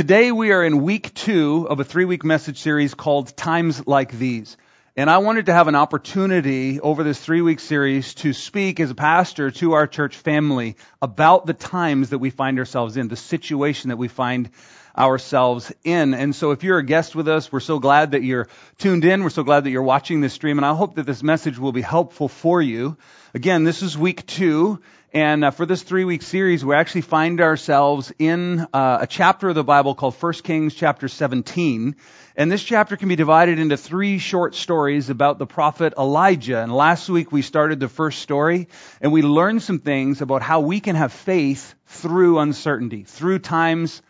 Today we are in week two of a three week message series called Times Like These. And I wanted to have an opportunity over this three week series to speak as a pastor to our church family about the times that we find ourselves in, the situation that we find ourselves in. And so if you're a guest with us, we're so glad that you're tuned in. We're so glad that you're watching this stream. And I hope that this message will be helpful for you. Again, this is week two. And uh, for this three week series, we actually find ourselves in uh, a chapter of the Bible called 1 Kings chapter 17. And this chapter can be divided into three short stories about the prophet Elijah. And last week we started the first story and we learned some things about how we can have faith through uncertainty, through times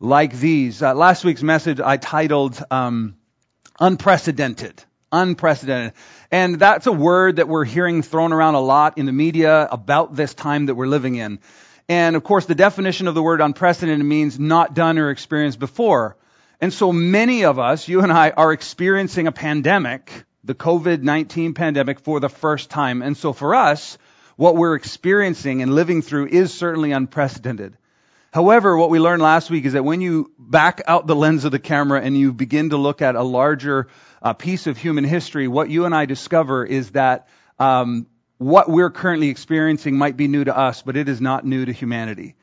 like these. Uh, last week's message I titled um, Unprecedented unprecedented. And that's a word that we're hearing thrown around a lot in the media about this time that we're living in. And of course, the definition of the word unprecedented means not done or experienced before. And so many of us, you and I, are experiencing a pandemic, the COVID-19 pandemic for the first time. And so for us, what we're experiencing and living through is certainly unprecedented. However, what we learned last week is that when you back out the lens of the camera and you begin to look at a larger uh, piece of human history, what you and I discover is that um, what we're currently experiencing might be new to us, but it is not new to humanity.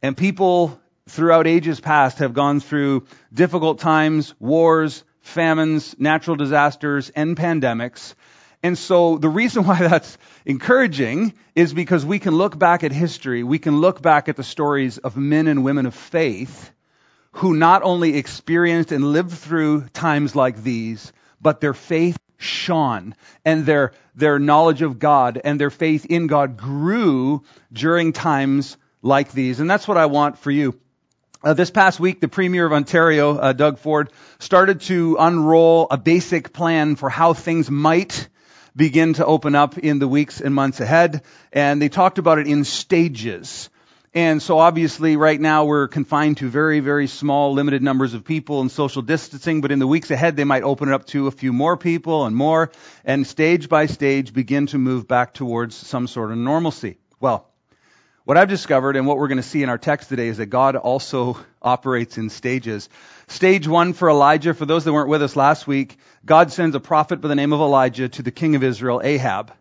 And people throughout ages past have gone through difficult times, wars, famines, natural disasters, and pandemics. And so the reason why that's encouraging is because we can look back at history, we can look back at the stories of men and women of faith who not only experienced and lived through times like these, but their faith shone and their, their knowledge of God and their faith in God grew during times like these. And that's what I want for you. Uh, this past week, the Premier of Ontario, uh, Doug Ford, started to unroll a basic plan for how things might begin to open up in the weeks and months ahead. And they talked about it in stages. And so obviously right now we're confined to very, very small, limited numbers of people and social distancing, but in the weeks ahead they might open it up to a few more people and more, and stage by stage begin to move back towards some sort of normalcy. Well, what I've discovered and what we're going to see in our text today is that God also operates in stages. Stage one for Elijah, for those that weren't with us last week, God sends a prophet by the name of Elijah to the king of Israel, Ahab.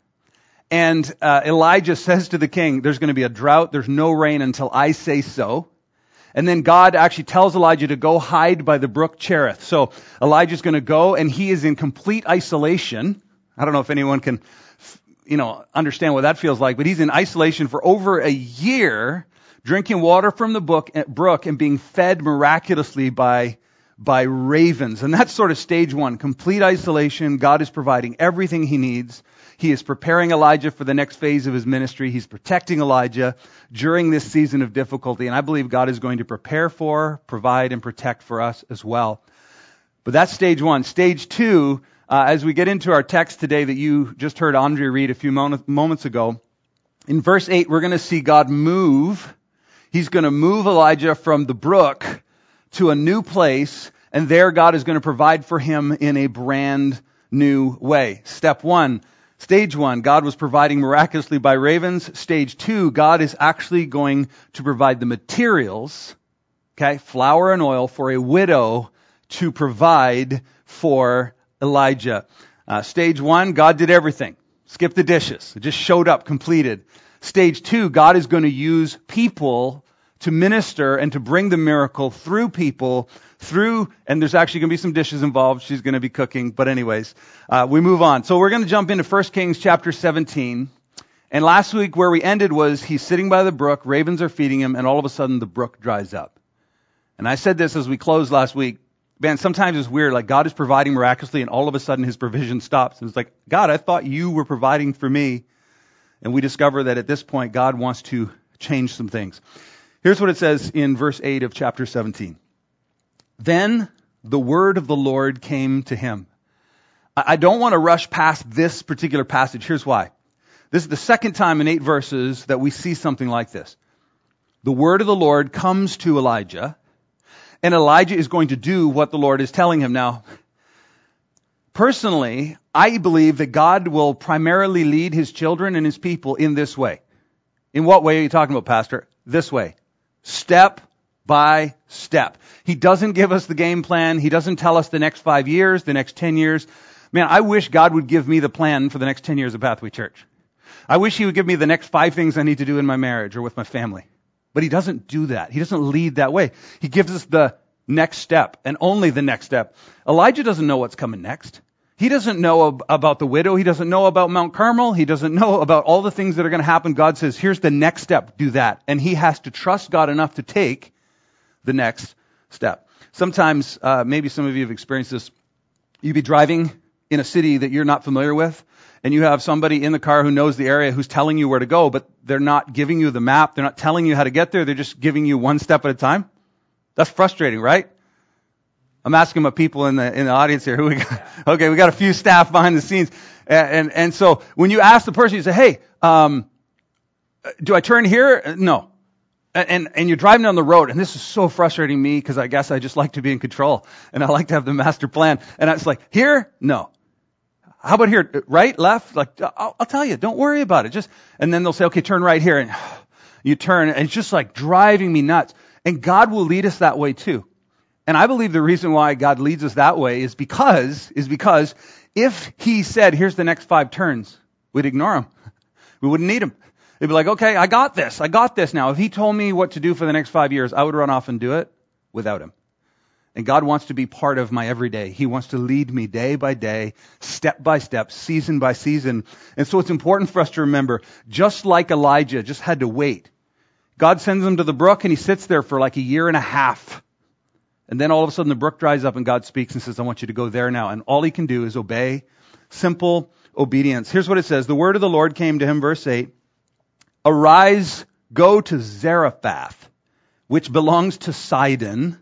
And uh, Elijah says to the king, there's going to be a drought. There's no rain until I say so. And then God actually tells Elijah to go hide by the brook Cherith. So Elijah's going to go and he is in complete isolation. I don't know if anyone can, you know, understand what that feels like, but he's in isolation for over a year, drinking water from the brook, brook and being fed miraculously by, by ravens. And that's sort of stage one. Complete isolation. God is providing everything he needs. He is preparing Elijah for the next phase of his ministry. He's protecting Elijah during this season of difficulty. And I believe God is going to prepare for, provide, and protect for us as well. But that's stage one. Stage two, uh, as we get into our text today that you just heard Andre read a few moments ago, in verse 8, we're going to see God move. He's going to move Elijah from the brook to a new place, and there God is going to provide for him in a brand new way. Step one, Stage one, God was providing miraculously by ravens. Stage two, God is actually going to provide the materials, okay, flour and oil for a widow to provide for Elijah. Uh, stage one, God did everything. Skip the dishes. It just showed up completed. Stage two, God is going to use people to minister and to bring the miracle through people through, and there's actually going to be some dishes involved. She's going to be cooking. But anyways, uh, we move on. So we're going to jump into 1 Kings chapter 17. And last week where we ended was he's sitting by the brook, ravens are feeding him, and all of a sudden the brook dries up. And I said this as we closed last week. Man, sometimes it's weird. Like God is providing miraculously and all of a sudden his provision stops. And it's like, God, I thought you were providing for me. And we discover that at this point, God wants to change some things. Here's what it says in verse 8 of chapter 17. Then the word of the Lord came to him. I don't want to rush past this particular passage. Here's why. This is the second time in eight verses that we see something like this. The word of the Lord comes to Elijah, and Elijah is going to do what the Lord is telling him. Now, personally, I believe that God will primarily lead his children and his people in this way. In what way are you talking about, Pastor? This way. Step by step. He doesn't give us the game plan. He doesn't tell us the next five years, the next ten years. Man, I wish God would give me the plan for the next ten years of Pathway Church. I wish He would give me the next five things I need to do in my marriage or with my family. But He doesn't do that. He doesn't lead that way. He gives us the next step and only the next step. Elijah doesn't know what's coming next. He doesn't know ab- about the widow. He doesn't know about Mount Carmel. He doesn't know about all the things that are going to happen. God says, here's the next step. Do that. And he has to trust God enough to take the next step. Sometimes, uh, maybe some of you have experienced this. You'd be driving in a city that you're not familiar with, and you have somebody in the car who knows the area who's telling you where to go, but they're not giving you the map. They're not telling you how to get there. They're just giving you one step at a time. That's frustrating, right? I'm asking my people in the in the audience here who we got. Okay, we got a few staff behind the scenes, and and, and so when you ask the person, you say, "Hey, um, do I turn here?" No and, and you're driving down the road, and this is so frustrating me because I guess I just like to be in control and I like to have the master plan. And it's like, here? No. How about here? Right? Left? Like, I'll, I'll tell you, don't worry about it. Just, and then they'll say, okay, turn right here. And you turn, and it's just like driving me nuts. And God will lead us that way too. And I believe the reason why God leads us that way is because, is because if He said, here's the next five turns, we'd ignore Him. We wouldn't need Him. They'd be like, okay, I got this. I got this now. If he told me what to do for the next five years, I would run off and do it without him. And God wants to be part of my everyday. He wants to lead me day by day, step by step, season by season. And so it's important for us to remember, just like Elijah just had to wait. God sends him to the brook and he sits there for like a year and a half. And then all of a sudden the brook dries up and God speaks and says, I want you to go there now. And all he can do is obey. Simple obedience. Here's what it says. The word of the Lord came to him, verse 8. Arise, go to Zarephath, which belongs to Sidon,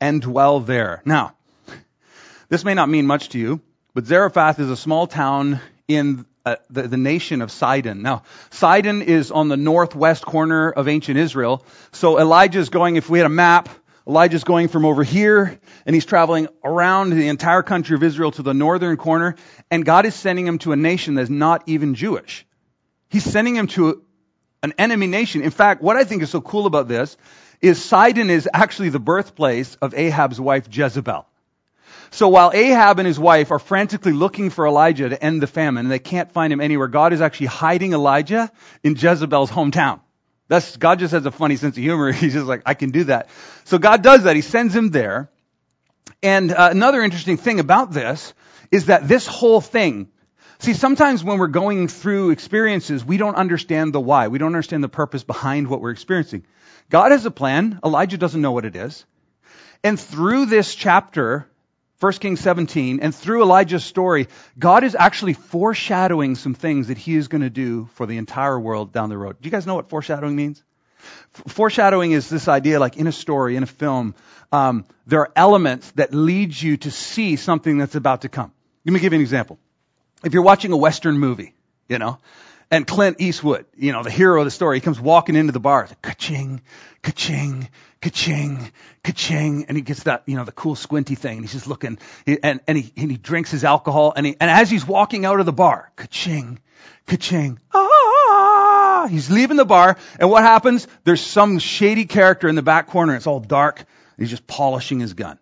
and dwell there. Now, this may not mean much to you, but Zarephath is a small town in uh, the, the, nation of Sidon. Now, Sidon is on the northwest corner of ancient Israel. So Elijah is going, if we had a map, Elijah's going from over here and he's traveling around the entire country of Israel to the northern corner and God is sending him to a nation that's not even Jewish. He's sending him to an enemy nation. In fact, what I think is so cool about this is Sidon is actually the birthplace of Ahab's wife Jezebel. So while Ahab and his wife are frantically looking for Elijah to end the famine and they can't find him anywhere, God is actually hiding Elijah in Jezebel's hometown. That's, God just has a funny sense of humor. He's just like, I can do that. So God does that. He sends him there. And uh, another interesting thing about this is that this whole thing See, sometimes when we're going through experiences, we don't understand the why. We don't understand the purpose behind what we're experiencing. God has a plan. Elijah doesn't know what it is. And through this chapter, 1 Kings 17, and through Elijah's story, God is actually foreshadowing some things that he is going to do for the entire world down the road. Do you guys know what foreshadowing means? Foreshadowing is this idea, like in a story, in a film, um, there are elements that lead you to see something that's about to come. Let me give you an example if you're watching a Western movie, you know, and Clint Eastwood, you know, the hero of the story, he comes walking into the bar, ka-ching, ka-ching, ka-ching, ka-ching, and he gets that, you know, the cool squinty thing, and he's just looking, and, and, he, and he drinks his alcohol, and, he, and as he's walking out of the bar, ka-ching, ka-ching, ah, he's leaving the bar, and what happens? There's some shady character in the back corner, it's all dark, he's just polishing his gun.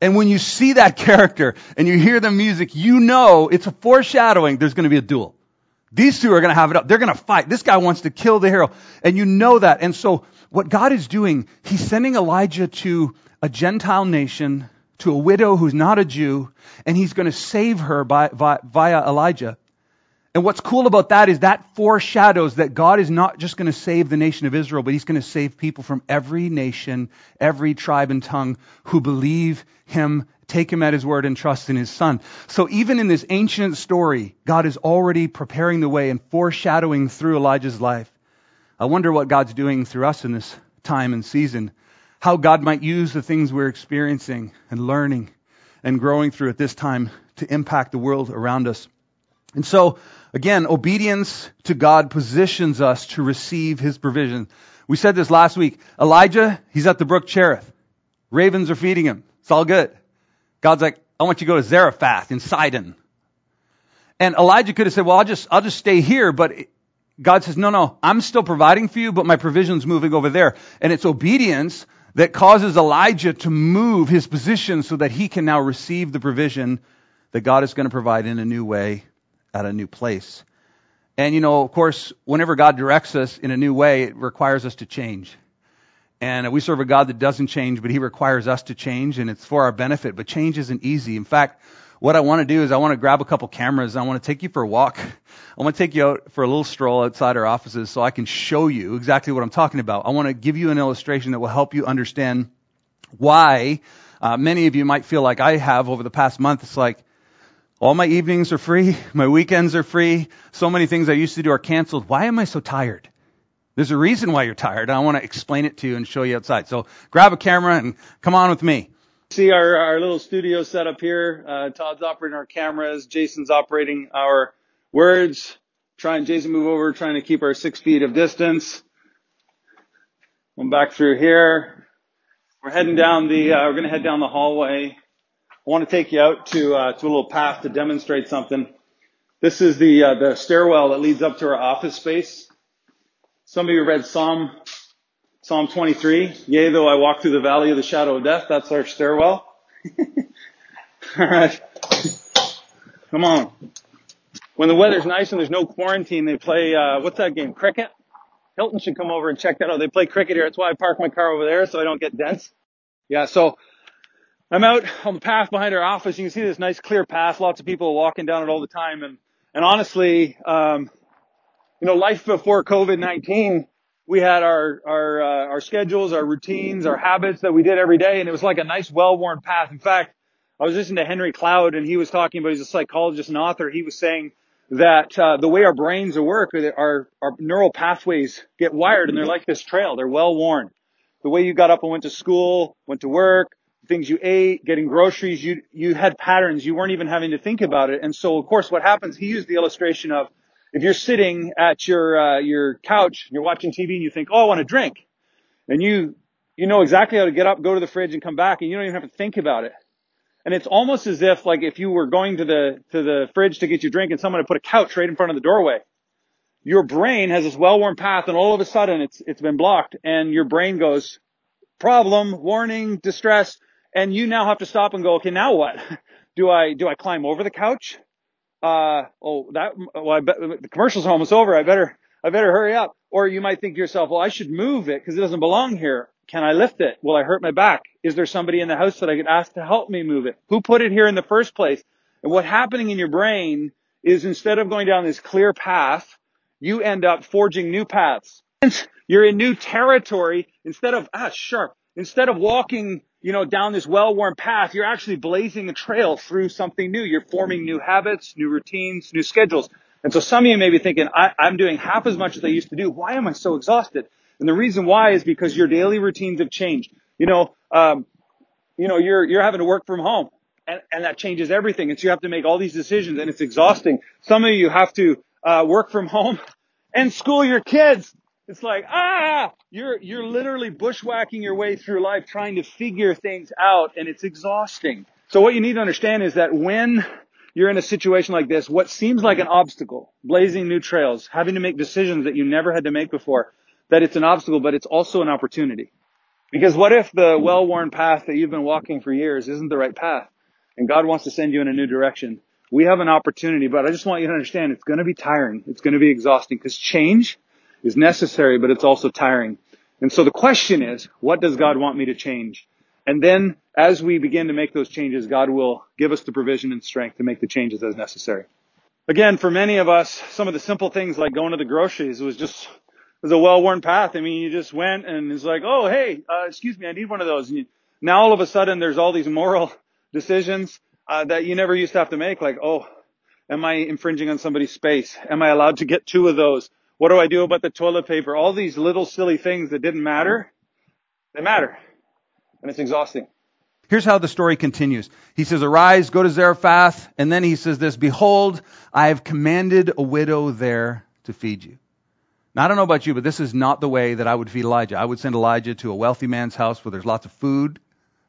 And when you see that character and you hear the music, you know it's a foreshadowing there's going to be a duel. These two are going to have it up. They're going to fight. This guy wants to kill the hero. And you know that. And so what God is doing, he's sending Elijah to a Gentile nation, to a widow who's not a Jew, and he's going to save her by, by, via Elijah. And what's cool about that is that foreshadows that God is not just going to save the nation of Israel, but He's going to save people from every nation, every tribe and tongue who believe Him, take Him at His word, and trust in His Son. So even in this ancient story, God is already preparing the way and foreshadowing through Elijah's life. I wonder what God's doing through us in this time and season. How God might use the things we're experiencing and learning and growing through at this time to impact the world around us. And so, again, obedience to God positions us to receive his provision. We said this last week. Elijah, he's at the brook Cherith. Ravens are feeding him. It's all good. God's like, I want you to go to Zarephath in Sidon. And Elijah could have said, well, I'll just, I'll just stay here, but God says, no, no, I'm still providing for you, but my provision's moving over there. And it's obedience that causes Elijah to move his position so that he can now receive the provision that God is going to provide in a new way at a new place. And you know, of course, whenever God directs us in a new way, it requires us to change. And we serve a God that doesn't change, but He requires us to change, and it's for our benefit. But change isn't easy. In fact, what I want to do is I want to grab a couple cameras. I want to take you for a walk. I want to take you out for a little stroll outside our offices so I can show you exactly what I'm talking about. I want to give you an illustration that will help you understand why uh, many of you might feel like I have over the past month. It's like, all my evenings are free. My weekends are free. So many things I used to do are canceled. Why am I so tired? There's a reason why you're tired. I want to explain it to you and show you outside. So grab a camera and come on with me. See our, our little studio set up here. Uh, Todd's operating our cameras. Jason's operating our words. Trying, Jason move over, trying to keep our six feet of distance. Going back through here. We're heading down the, uh, we're going to head down the hallway. I want to take you out to uh, to a little path to demonstrate something. This is the uh, the stairwell that leads up to our office space. Some of you read Psalm Psalm 23. Yea, though I walk through the valley of the shadow of death, that's our stairwell. All right, come on. When the weather's nice and there's no quarantine, they play uh, what's that game? Cricket. Hilton should come over and check that out. They play cricket here. That's why I park my car over there so I don't get dense. Yeah, so I'm out on the path behind our office. You can see this nice clear path. Lots of people walking down it all the time. And, and honestly, um, you know, life before COVID-19, we had our, our, uh, our schedules, our routines, our habits that we did every day. And it was like a nice, well-worn path. In fact, I was listening to Henry Cloud and he was talking about, he's a psychologist and author. He was saying that, uh, the way our brains work, our, our neural pathways get wired and they're like this trail. They're well worn. The way you got up and went to school, went to work, things you ate, getting groceries, you, you had patterns. You weren't even having to think about it. And so, of course, what happens, he used the illustration of if you're sitting at your, uh, your couch, and you're watching TV and you think, oh, I want a drink. And you, you know exactly how to get up, go to the fridge and come back and you don't even have to think about it. And it's almost as if like if you were going to the, to the fridge to get your drink and someone had put a couch right in front of the doorway. Your brain has this well-worn path and all of a sudden it's, it's been blocked and your brain goes, problem, warning, distress, and you now have to stop and go, okay, now what? Do I, do I climb over the couch? Uh, oh, that, well, I bet the commercial's almost over. I better, I better hurry up. Or you might think to yourself, well, I should move it because it doesn't belong here. Can I lift it? Will I hurt my back? Is there somebody in the house that I could ask to help me move it? Who put it here in the first place? And what's happening in your brain is instead of going down this clear path, you end up forging new paths. You're in new territory instead of, ah, sharp. Instead of walking you know, down this well-worn path, you're actually blazing a trail through something new. You're forming new habits, new routines, new schedules. And so some of you may be thinking, I, am doing half as much as I used to do. Why am I so exhausted? And the reason why is because your daily routines have changed. You know, um, you know, you're, you're having to work from home and, and that changes everything. And so you have to make all these decisions and it's exhausting. Some of you have to, uh, work from home and school your kids it's like, ah, you're, you're literally bushwhacking your way through life trying to figure things out and it's exhausting. So what you need to understand is that when you're in a situation like this, what seems like an obstacle, blazing new trails, having to make decisions that you never had to make before, that it's an obstacle, but it's also an opportunity. Because what if the well-worn path that you've been walking for years isn't the right path and God wants to send you in a new direction? We have an opportunity, but I just want you to understand it's going to be tiring. It's going to be exhausting because change is necessary, but it's also tiring. And so the question is, what does God want me to change? And then as we begin to make those changes, God will give us the provision and strength to make the changes as necessary. Again, for many of us, some of the simple things like going to the groceries was just was a well-worn path. I mean, you just went and it's like, oh, hey, uh, excuse me, I need one of those. And you, now all of a sudden there's all these moral decisions uh, that you never used to have to make. Like, oh, am I infringing on somebody's space? Am I allowed to get two of those? What do I do about the toilet paper? All these little silly things that didn't matter, they matter. And it's exhausting. Here's how the story continues. He says, Arise, go to Zarephath, and then he says this, Behold, I have commanded a widow there to feed you. Now, I don't know about you, but this is not the way that I would feed Elijah. I would send Elijah to a wealthy man's house where there's lots of food.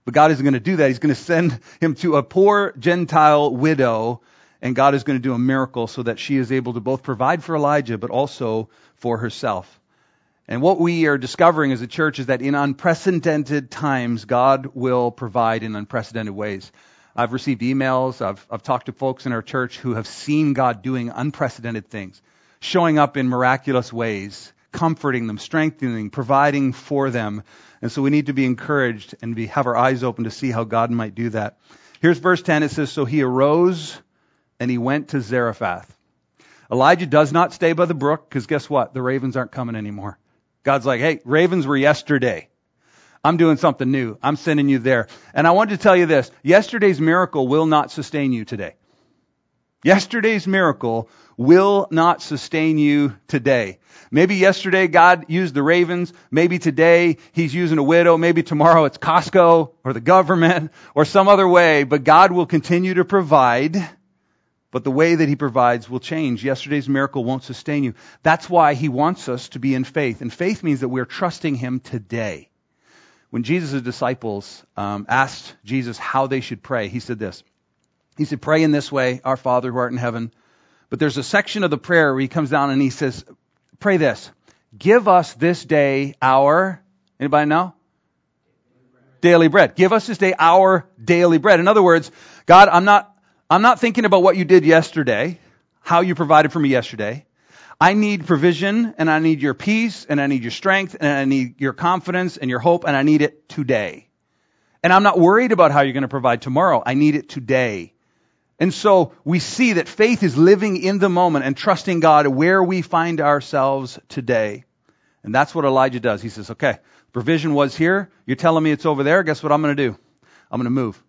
But God isn't going to do that. He's going to send him to a poor Gentile widow, and God is going to do a miracle so that she is able to both provide for Elijah, but also for herself. And what we are discovering as a church is that in unprecedented times, God will provide in unprecedented ways. I've received emails, I've, I've talked to folks in our church who have seen God doing unprecedented things, showing up in miraculous ways, comforting them, strengthening, providing for them. And so we need to be encouraged and be, have our eyes open to see how God might do that. Here's verse 10. It says, So he arose and he went to Zarephath. Elijah does not stay by the brook because guess what? The ravens aren't coming anymore. God's like, hey, ravens were yesterday. I'm doing something new. I'm sending you there. And I wanted to tell you this. Yesterday's miracle will not sustain you today. Yesterday's miracle will not sustain you today. Maybe yesterday God used the ravens. Maybe today He's using a widow. Maybe tomorrow it's Costco or the government or some other way. But God will continue to provide but the way that he provides will change. Yesterday's miracle won't sustain you. That's why he wants us to be in faith. And faith means that we're trusting him today. When Jesus' disciples um, asked Jesus how they should pray, he said this. He said, Pray in this way, Our Father who art in heaven. But there's a section of the prayer where he comes down and he says, Pray this. Give us this day our, anybody know? Daily bread. Give us this day our daily bread. In other words, God, I'm not I'm not thinking about what you did yesterday, how you provided for me yesterday. I need provision and I need your peace and I need your strength and I need your confidence and your hope and I need it today. And I'm not worried about how you're going to provide tomorrow. I need it today. And so we see that faith is living in the moment and trusting God where we find ourselves today. And that's what Elijah does. He says, okay, provision was here. You're telling me it's over there. Guess what I'm going to do? I'm going to move.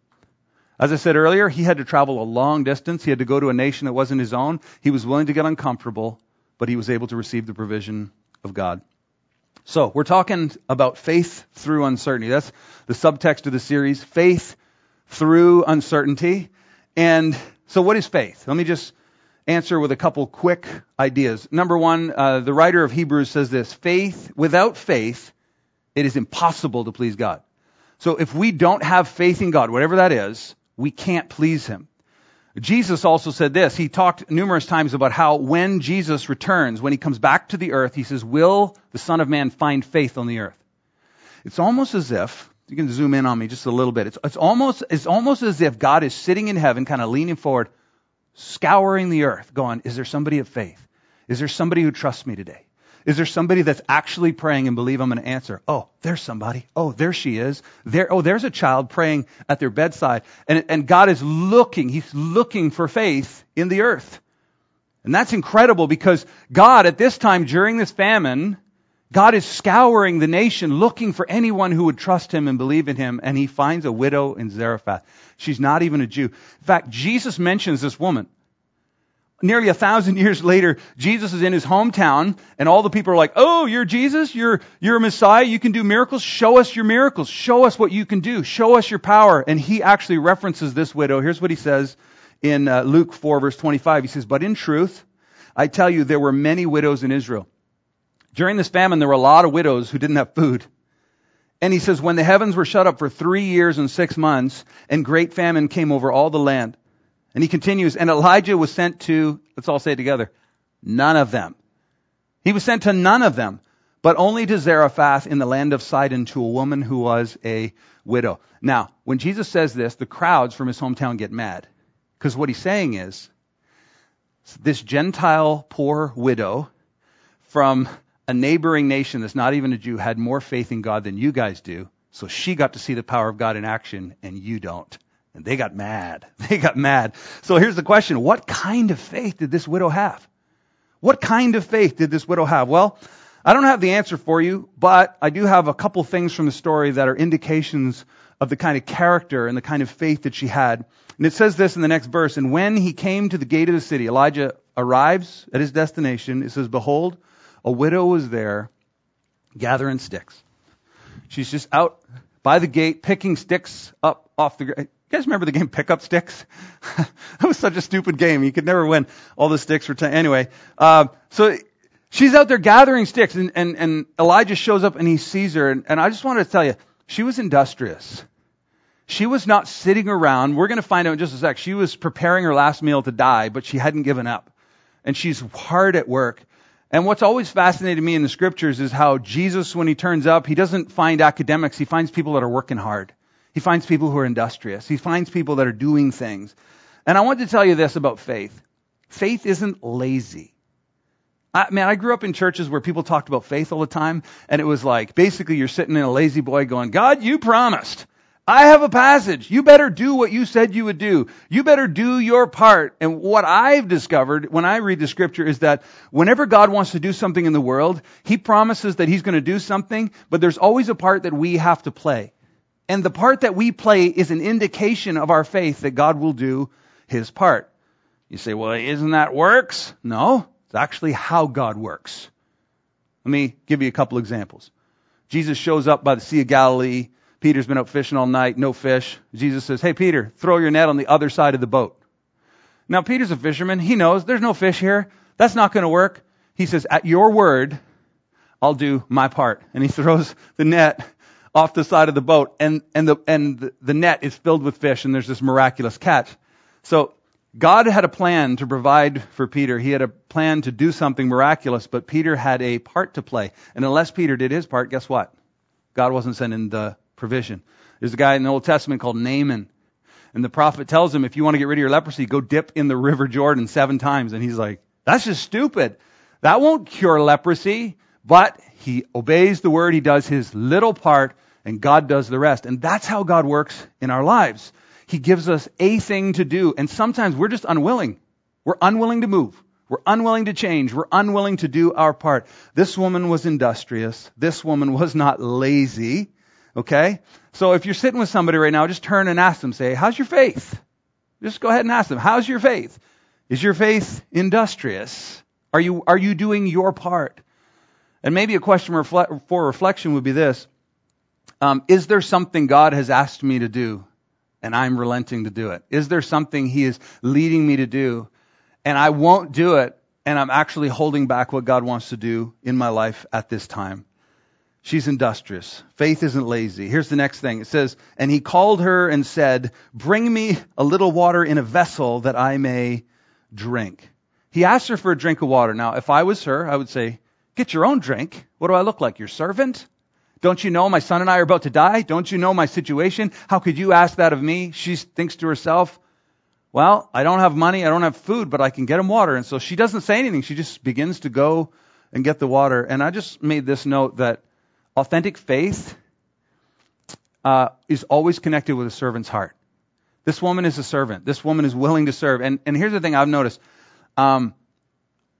As I said earlier, he had to travel a long distance. He had to go to a nation that wasn't his own. He was willing to get uncomfortable, but he was able to receive the provision of God. So, we're talking about faith through uncertainty. That's the subtext of the series, faith through uncertainty. And so what is faith? Let me just answer with a couple quick ideas. Number one, uh, the writer of Hebrews says this, faith, without faith, it is impossible to please God. So if we don't have faith in God, whatever that is, we can't please him. Jesus also said this. He talked numerous times about how when Jesus returns, when he comes back to the earth, he says, Will the Son of Man find faith on the earth? It's almost as if, you can zoom in on me just a little bit. It's, it's almost, it's almost as if God is sitting in heaven, kind of leaning forward, scouring the earth, going, Is there somebody of faith? Is there somebody who trusts me today? Is there somebody that's actually praying and believe I'm going to answer? Oh, there's somebody. Oh, there she is. There, oh, there's a child praying at their bedside. And, and God is looking, He's looking for faith in the earth. And that's incredible because God at this time during this famine, God is scouring the nation looking for anyone who would trust Him and believe in Him. And He finds a widow in Zarephath. She's not even a Jew. In fact, Jesus mentions this woman nearly a thousand years later, Jesus is in his hometown, and all the people are like, Oh, you're Jesus? You're, you're a Messiah? You can do miracles? Show us your miracles. Show us what you can do. Show us your power. And he actually references this widow. Here's what he says in uh, Luke 4, verse 25. He says, But in truth, I tell you, there were many widows in Israel. During this famine, there were a lot of widows who didn't have food. And he says, When the heavens were shut up for three years and six months, and great famine came over all the land, and he continues, and Elijah was sent to, let's all say it together, none of them. He was sent to none of them, but only to Zarephath in the land of Sidon to a woman who was a widow. Now, when Jesus says this, the crowds from his hometown get mad. Because what he's saying is, this Gentile poor widow from a neighboring nation that's not even a Jew had more faith in God than you guys do. So she got to see the power of God in action and you don't. And they got mad. They got mad. So here's the question. What kind of faith did this widow have? What kind of faith did this widow have? Well, I don't have the answer for you, but I do have a couple things from the story that are indications of the kind of character and the kind of faith that she had. And it says this in the next verse. And when he came to the gate of the city, Elijah arrives at his destination. It says, Behold, a widow was there gathering sticks. She's just out by the gate picking sticks up off the. Guys remember the game Pickup Sticks? that was such a stupid game. You could never win all the sticks for ten. Anyway, uh, so she's out there gathering sticks, and, and, and Elijah shows up and he sees her, and, and I just wanted to tell you, she was industrious. She was not sitting around. We're going to find out in just a sec. She was preparing her last meal to die, but she hadn't given up. And she's hard at work. And what's always fascinated me in the scriptures is how Jesus, when he turns up, he doesn't find academics. He finds people that are working hard. He finds people who are industrious. He finds people that are doing things. And I want to tell you this about faith. Faith isn't lazy. I, man, I grew up in churches where people talked about faith all the time, and it was like, basically you're sitting in a La-Z-Boy going, God, you promised. I have a passage. You better do what you said you would do. You better do your part. And what I've discovered when I read the scripture is that whenever God wants to do something in the world, He promises that He's going to do something, but there's always a part that we have to play. And the part that we play is an indication of our faith that God will do His part. You say, well, isn't that works? No, it's actually how God works. Let me give you a couple examples. Jesus shows up by the Sea of Galilee Peter's been out fishing all night, no fish. Jesus says, Hey, Peter, throw your net on the other side of the boat. Now, Peter's a fisherman. He knows there's no fish here. That's not going to work. He says, At your word, I'll do my part. And he throws the net off the side of the boat, and, and, the, and the net is filled with fish, and there's this miraculous catch. So, God had a plan to provide for Peter. He had a plan to do something miraculous, but Peter had a part to play. And unless Peter did his part, guess what? God wasn't sending the provision. There's a guy in the Old Testament called Naaman. And the prophet tells him, if you want to get rid of your leprosy, go dip in the river Jordan seven times. And he's like, that's just stupid. That won't cure leprosy. But he obeys the word. He does his little part and God does the rest. And that's how God works in our lives. He gives us a thing to do. And sometimes we're just unwilling. We're unwilling to move. We're unwilling to change. We're unwilling to do our part. This woman was industrious. This woman was not lazy. Okay? So if you're sitting with somebody right now, just turn and ask them, say, how's your faith? Just go ahead and ask them, how's your faith? Is your faith industrious? Are you, are you doing your part? And maybe a question for reflection would be this. Um, is there something God has asked me to do and I'm relenting to do it? Is there something He is leading me to do and I won't do it and I'm actually holding back what God wants to do in my life at this time? She's industrious. Faith isn't lazy. Here's the next thing. It says, And he called her and said, Bring me a little water in a vessel that I may drink. He asked her for a drink of water. Now, if I was her, I would say, Get your own drink. What do I look like? Your servant? Don't you know my son and I are about to die? Don't you know my situation? How could you ask that of me? She thinks to herself, Well, I don't have money, I don't have food, but I can get him water. And so she doesn't say anything. She just begins to go and get the water. And I just made this note that Authentic faith uh, is always connected with a servant's heart. This woman is a servant. This woman is willing to serve. And, and here's the thing I've noticed. Um,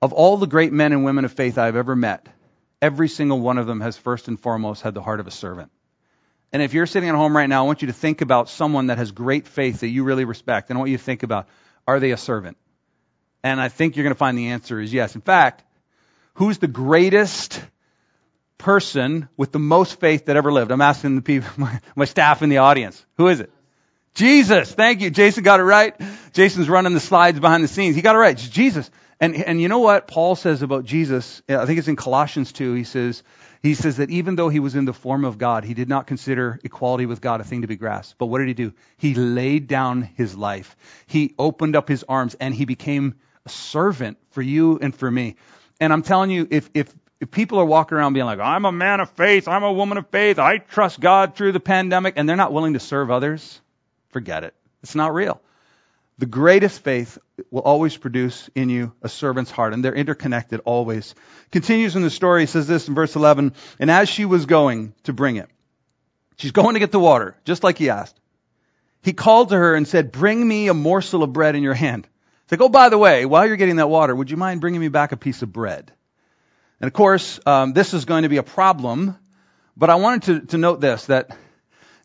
of all the great men and women of faith I've ever met, every single one of them has first and foremost had the heart of a servant. And if you're sitting at home right now, I want you to think about someone that has great faith that you really respect. And I want you to think about, are they a servant? And I think you're going to find the answer is yes. In fact, who's the greatest person with the most faith that ever lived? I'm asking the people, my, my staff in the audience. Who is it? Jesus. Thank you. Jason got it right. Jason's running the slides behind the scenes. He got it right. Jesus. And, and you know what Paul says about Jesus? I think it's in Colossians 2. He says, he says that even though he was in the form of God, he did not consider equality with God a thing to be grasped. But what did he do? He laid down his life. He opened up his arms and he became a servant for you and for me. And I'm telling you, if, if if people are walking around being like, I'm a man of faith, I'm a woman of faith, I trust God through the pandemic, and they're not willing to serve others, forget it. It's not real. The greatest faith will always produce in you a servant's heart, and they're interconnected always. Continues in the story, he says this in verse 11, and as she was going to bring it, she's going to get the water, just like he asked. He called to her and said, bring me a morsel of bread in your hand. It's like, oh, by the way, while you're getting that water, would you mind bringing me back a piece of bread? And of course, um, this is going to be a problem, but I wanted to, to note this that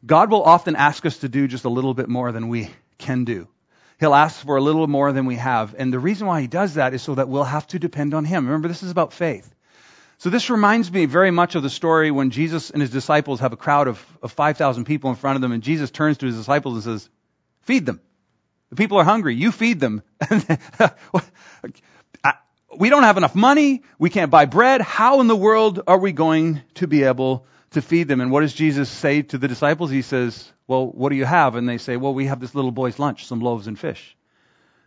God will often ask us to do just a little bit more than we can do. He'll ask for a little more than we have. And the reason why he does that is so that we'll have to depend on him. Remember, this is about faith. So this reminds me very much of the story when Jesus and his disciples have a crowd of, of 5,000 people in front of them and Jesus turns to his disciples and says, feed them. The people are hungry. You feed them. we don't have enough money. We can't buy bread. How in the world are we going to be able to feed them? And what does Jesus say to the disciples? He says, well, what do you have? And they say, well, we have this little boy's lunch, some loaves and fish.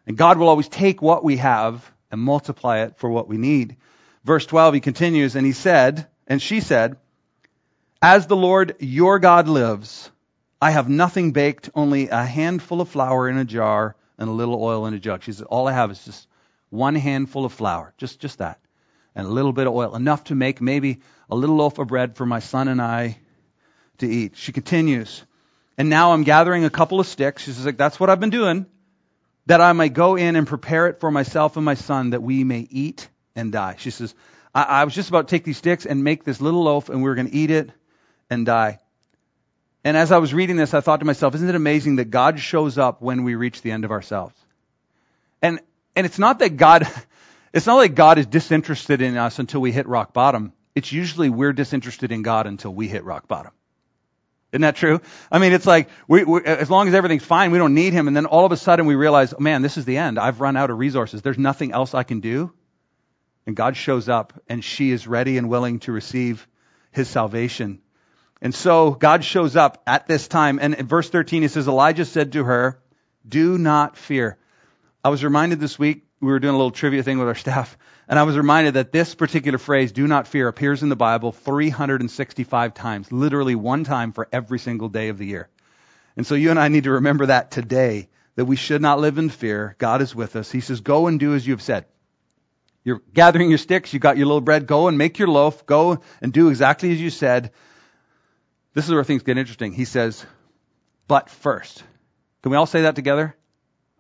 And God will always take what we have and multiply it for what we need. Verse 12, he continues, and he said, and she said, As the Lord your God lives, I have nothing baked, only a handful of flour in a jar and a little oil in a jug. She said, All I have is just one handful of flour, just, just that, and a little bit of oil, enough to make maybe a little loaf of bread for my son and I to eat. She continues, and now I'm gathering a couple of sticks. She says, like, That's what I've been doing, that I may go in and prepare it for myself and my son, that we may eat and die. She says, I, I was just about to take these sticks and make this little loaf, and we are going to eat it and die. And as I was reading this, I thought to myself, isn't it amazing that God shows up when we reach the end of ourselves? And, and it's not that God, it's not like God is disinterested in us until we hit rock bottom. It's usually we're disinterested in God until we hit rock bottom. Isn't that true? I mean, it's like, we, we, as long as everything's fine, we don't need Him. And then all of a sudden we realize, man, this is the end. I've run out of resources. There's nothing else I can do. And God shows up and she is ready and willing to receive his salvation. And so God shows up at this time. And in verse 13, he says, Elijah said to her, do not fear. I was reminded this week, we were doing a little trivia thing with our staff, and I was reminded that this particular phrase, do not fear, appears in the Bible 365 times, literally one time for every single day of the year. And so you and I need to remember that today, that we should not live in fear. God is with us. He says, go and do as you have said. You're gathering your sticks. You got your little bread. Go and make your loaf. Go and do exactly as you said. This is where things get interesting. He says, but first. Can we all say that together?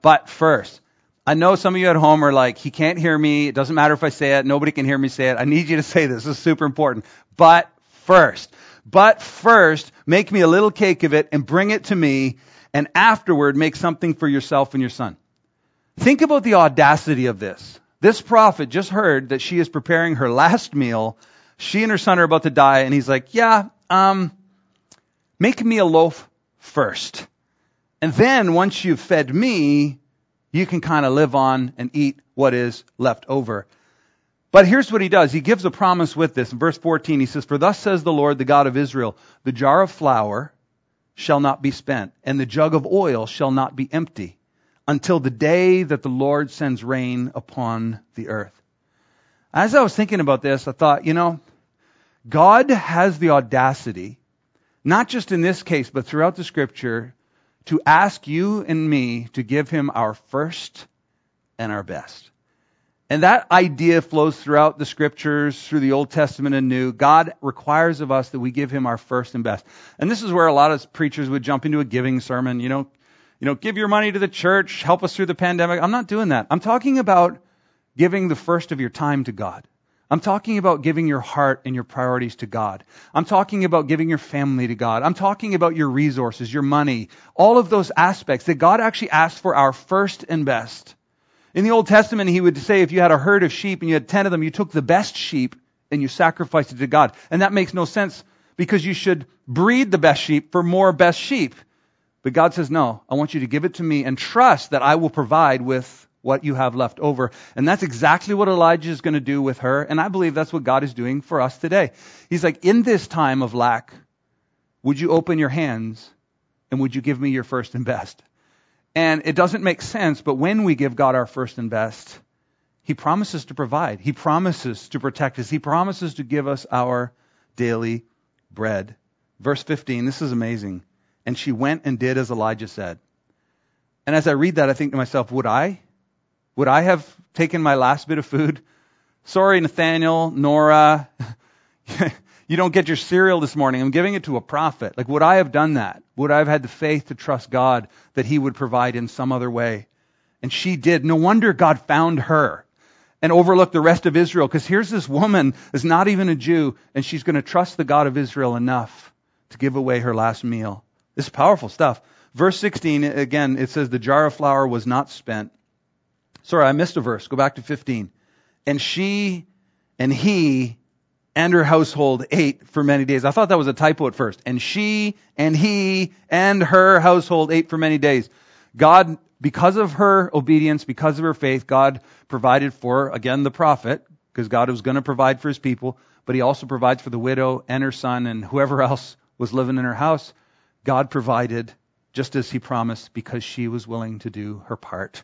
But first. I know some of you at home are like, he can't hear me. It doesn't matter if I say it. Nobody can hear me say it. I need you to say this. This is super important. But first. But first, make me a little cake of it and bring it to me. And afterward, make something for yourself and your son. Think about the audacity of this. This prophet just heard that she is preparing her last meal. She and her son are about to die, and he's like, Yeah, um, make me a loaf first. And then once you've fed me, you can kind of live on and eat what is left over. But here's what he does. He gives a promise with this. In verse 14, he says, For thus says the Lord, the God of Israel, the jar of flour shall not be spent, and the jug of oil shall not be empty until the day that the Lord sends rain upon the earth. As I was thinking about this, I thought, you know, God has the audacity, not just in this case, but throughout the scripture, to ask you and me to give him our first and our best. And that idea flows throughout the scriptures, through the Old Testament and New. God requires of us that we give him our first and best. And this is where a lot of preachers would jump into a giving sermon, you know, you know, give your money to the church, help us through the pandemic. I'm not doing that. I'm talking about giving the first of your time to God. I'm talking about giving your heart and your priorities to God. I'm talking about giving your family to God. I'm talking about your resources, your money, all of those aspects that God actually asked for our first and best. In the Old Testament, he would say if you had a herd of sheep and you had 10 of them, you took the best sheep and you sacrificed it to God. And that makes no sense because you should breed the best sheep for more best sheep. But God says, no, I want you to give it to me and trust that I will provide with what you have left over. And that's exactly what Elijah is going to do with her. And I believe that's what God is doing for us today. He's like, in this time of lack, would you open your hands and would you give me your first and best? And it doesn't make sense, but when we give God our first and best, He promises to provide. He promises to protect us. He promises to give us our daily bread. Verse 15, this is amazing. And she went and did as Elijah said. And as I read that, I think to myself, would I? Would I have taken my last bit of food? Sorry, Nathaniel, Nora, you don't get your cereal this morning. I'm giving it to a prophet. Like, would I have done that? Would I have had the faith to trust God that He would provide in some other way? And she did. No wonder God found her and overlooked the rest of Israel. Because here's this woman is not even a Jew, and she's going to trust the God of Israel enough to give away her last meal. This is powerful stuff. Verse 16, again, it says the jar of flour was not spent. Sorry, I missed a verse. Go back to 15. And she and he and her household ate for many days. I thought that was a typo at first. And she and he and her household ate for many days. God, because of her obedience, because of her faith, God provided for, again, the prophet, because God was going to provide for his people, but he also provides for the widow and her son and whoever else was living in her house. God provided just as he promised because she was willing to do her part.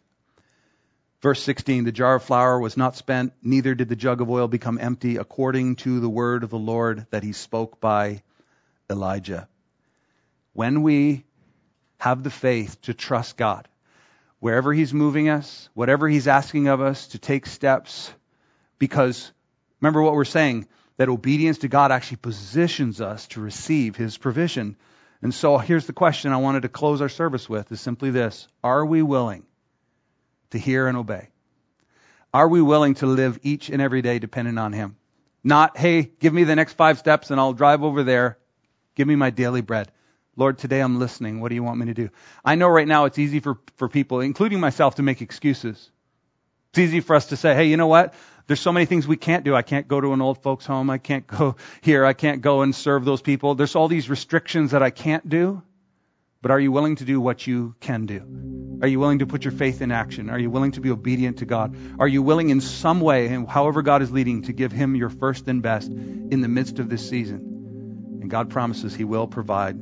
Verse 16, the jar of flour was not spent, neither did the jug of oil become empty, according to the word of the Lord that he spoke by Elijah. When we have the faith to trust God, wherever he's moving us, whatever he's asking of us to take steps, because remember what we're saying, that obedience to God actually positions us to receive his provision. And so here's the question I wanted to close our service with is simply this. Are we willing to hear and obey? Are we willing to live each and every day dependent on Him? Not, hey, give me the next five steps and I'll drive over there. Give me my daily bread. Lord, today I'm listening. What do you want me to do? I know right now it's easy for, for people, including myself, to make excuses. It's easy for us to say, hey, you know what? There's so many things we can't do. I can't go to an old folks home. I can't go here. I can't go and serve those people. There's all these restrictions that I can't do. But are you willing to do what you can do? Are you willing to put your faith in action? Are you willing to be obedient to God? Are you willing in some way, however God is leading, to give Him your first and best in the midst of this season? And God promises He will provide.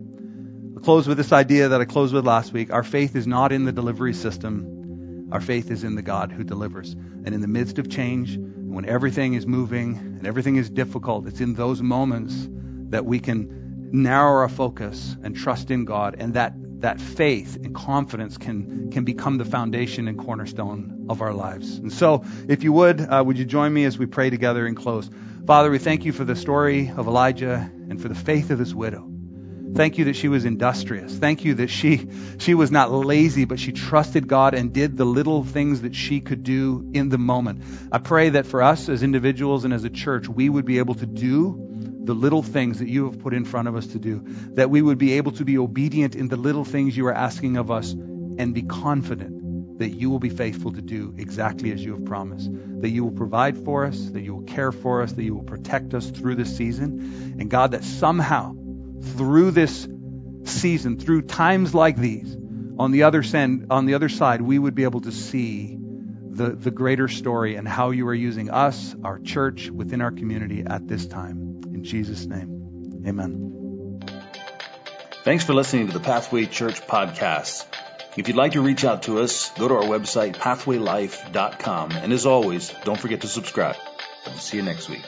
I'll close with this idea that I closed with last week. Our faith is not in the delivery system. Our faith is in the God who delivers. And in the midst of change, when everything is moving and everything is difficult, it's in those moments that we can narrow our focus and trust in God, and that, that faith and confidence can, can become the foundation and cornerstone of our lives. And so, if you would, uh, would you join me as we pray together and close? Father, we thank you for the story of Elijah and for the faith of this widow. Thank you that she was industrious. Thank you that she, she was not lazy, but she trusted God and did the little things that she could do in the moment. I pray that for us as individuals and as a church, we would be able to do the little things that you have put in front of us to do, that we would be able to be obedient in the little things you are asking of us and be confident that you will be faithful to do exactly as you have promised, that you will provide for us, that you will care for us, that you will protect us through this season. And God, that somehow through this season, through times like these, on the other on the other side, we would be able to see the, the greater story and how you are using us, our church, within our community at this time. Jesus' name, amen. Thanks for listening to the Pathway Church podcast. If you'd like to reach out to us, go to our website, pathwaylife.com. And as always, don't forget to subscribe. See you next week.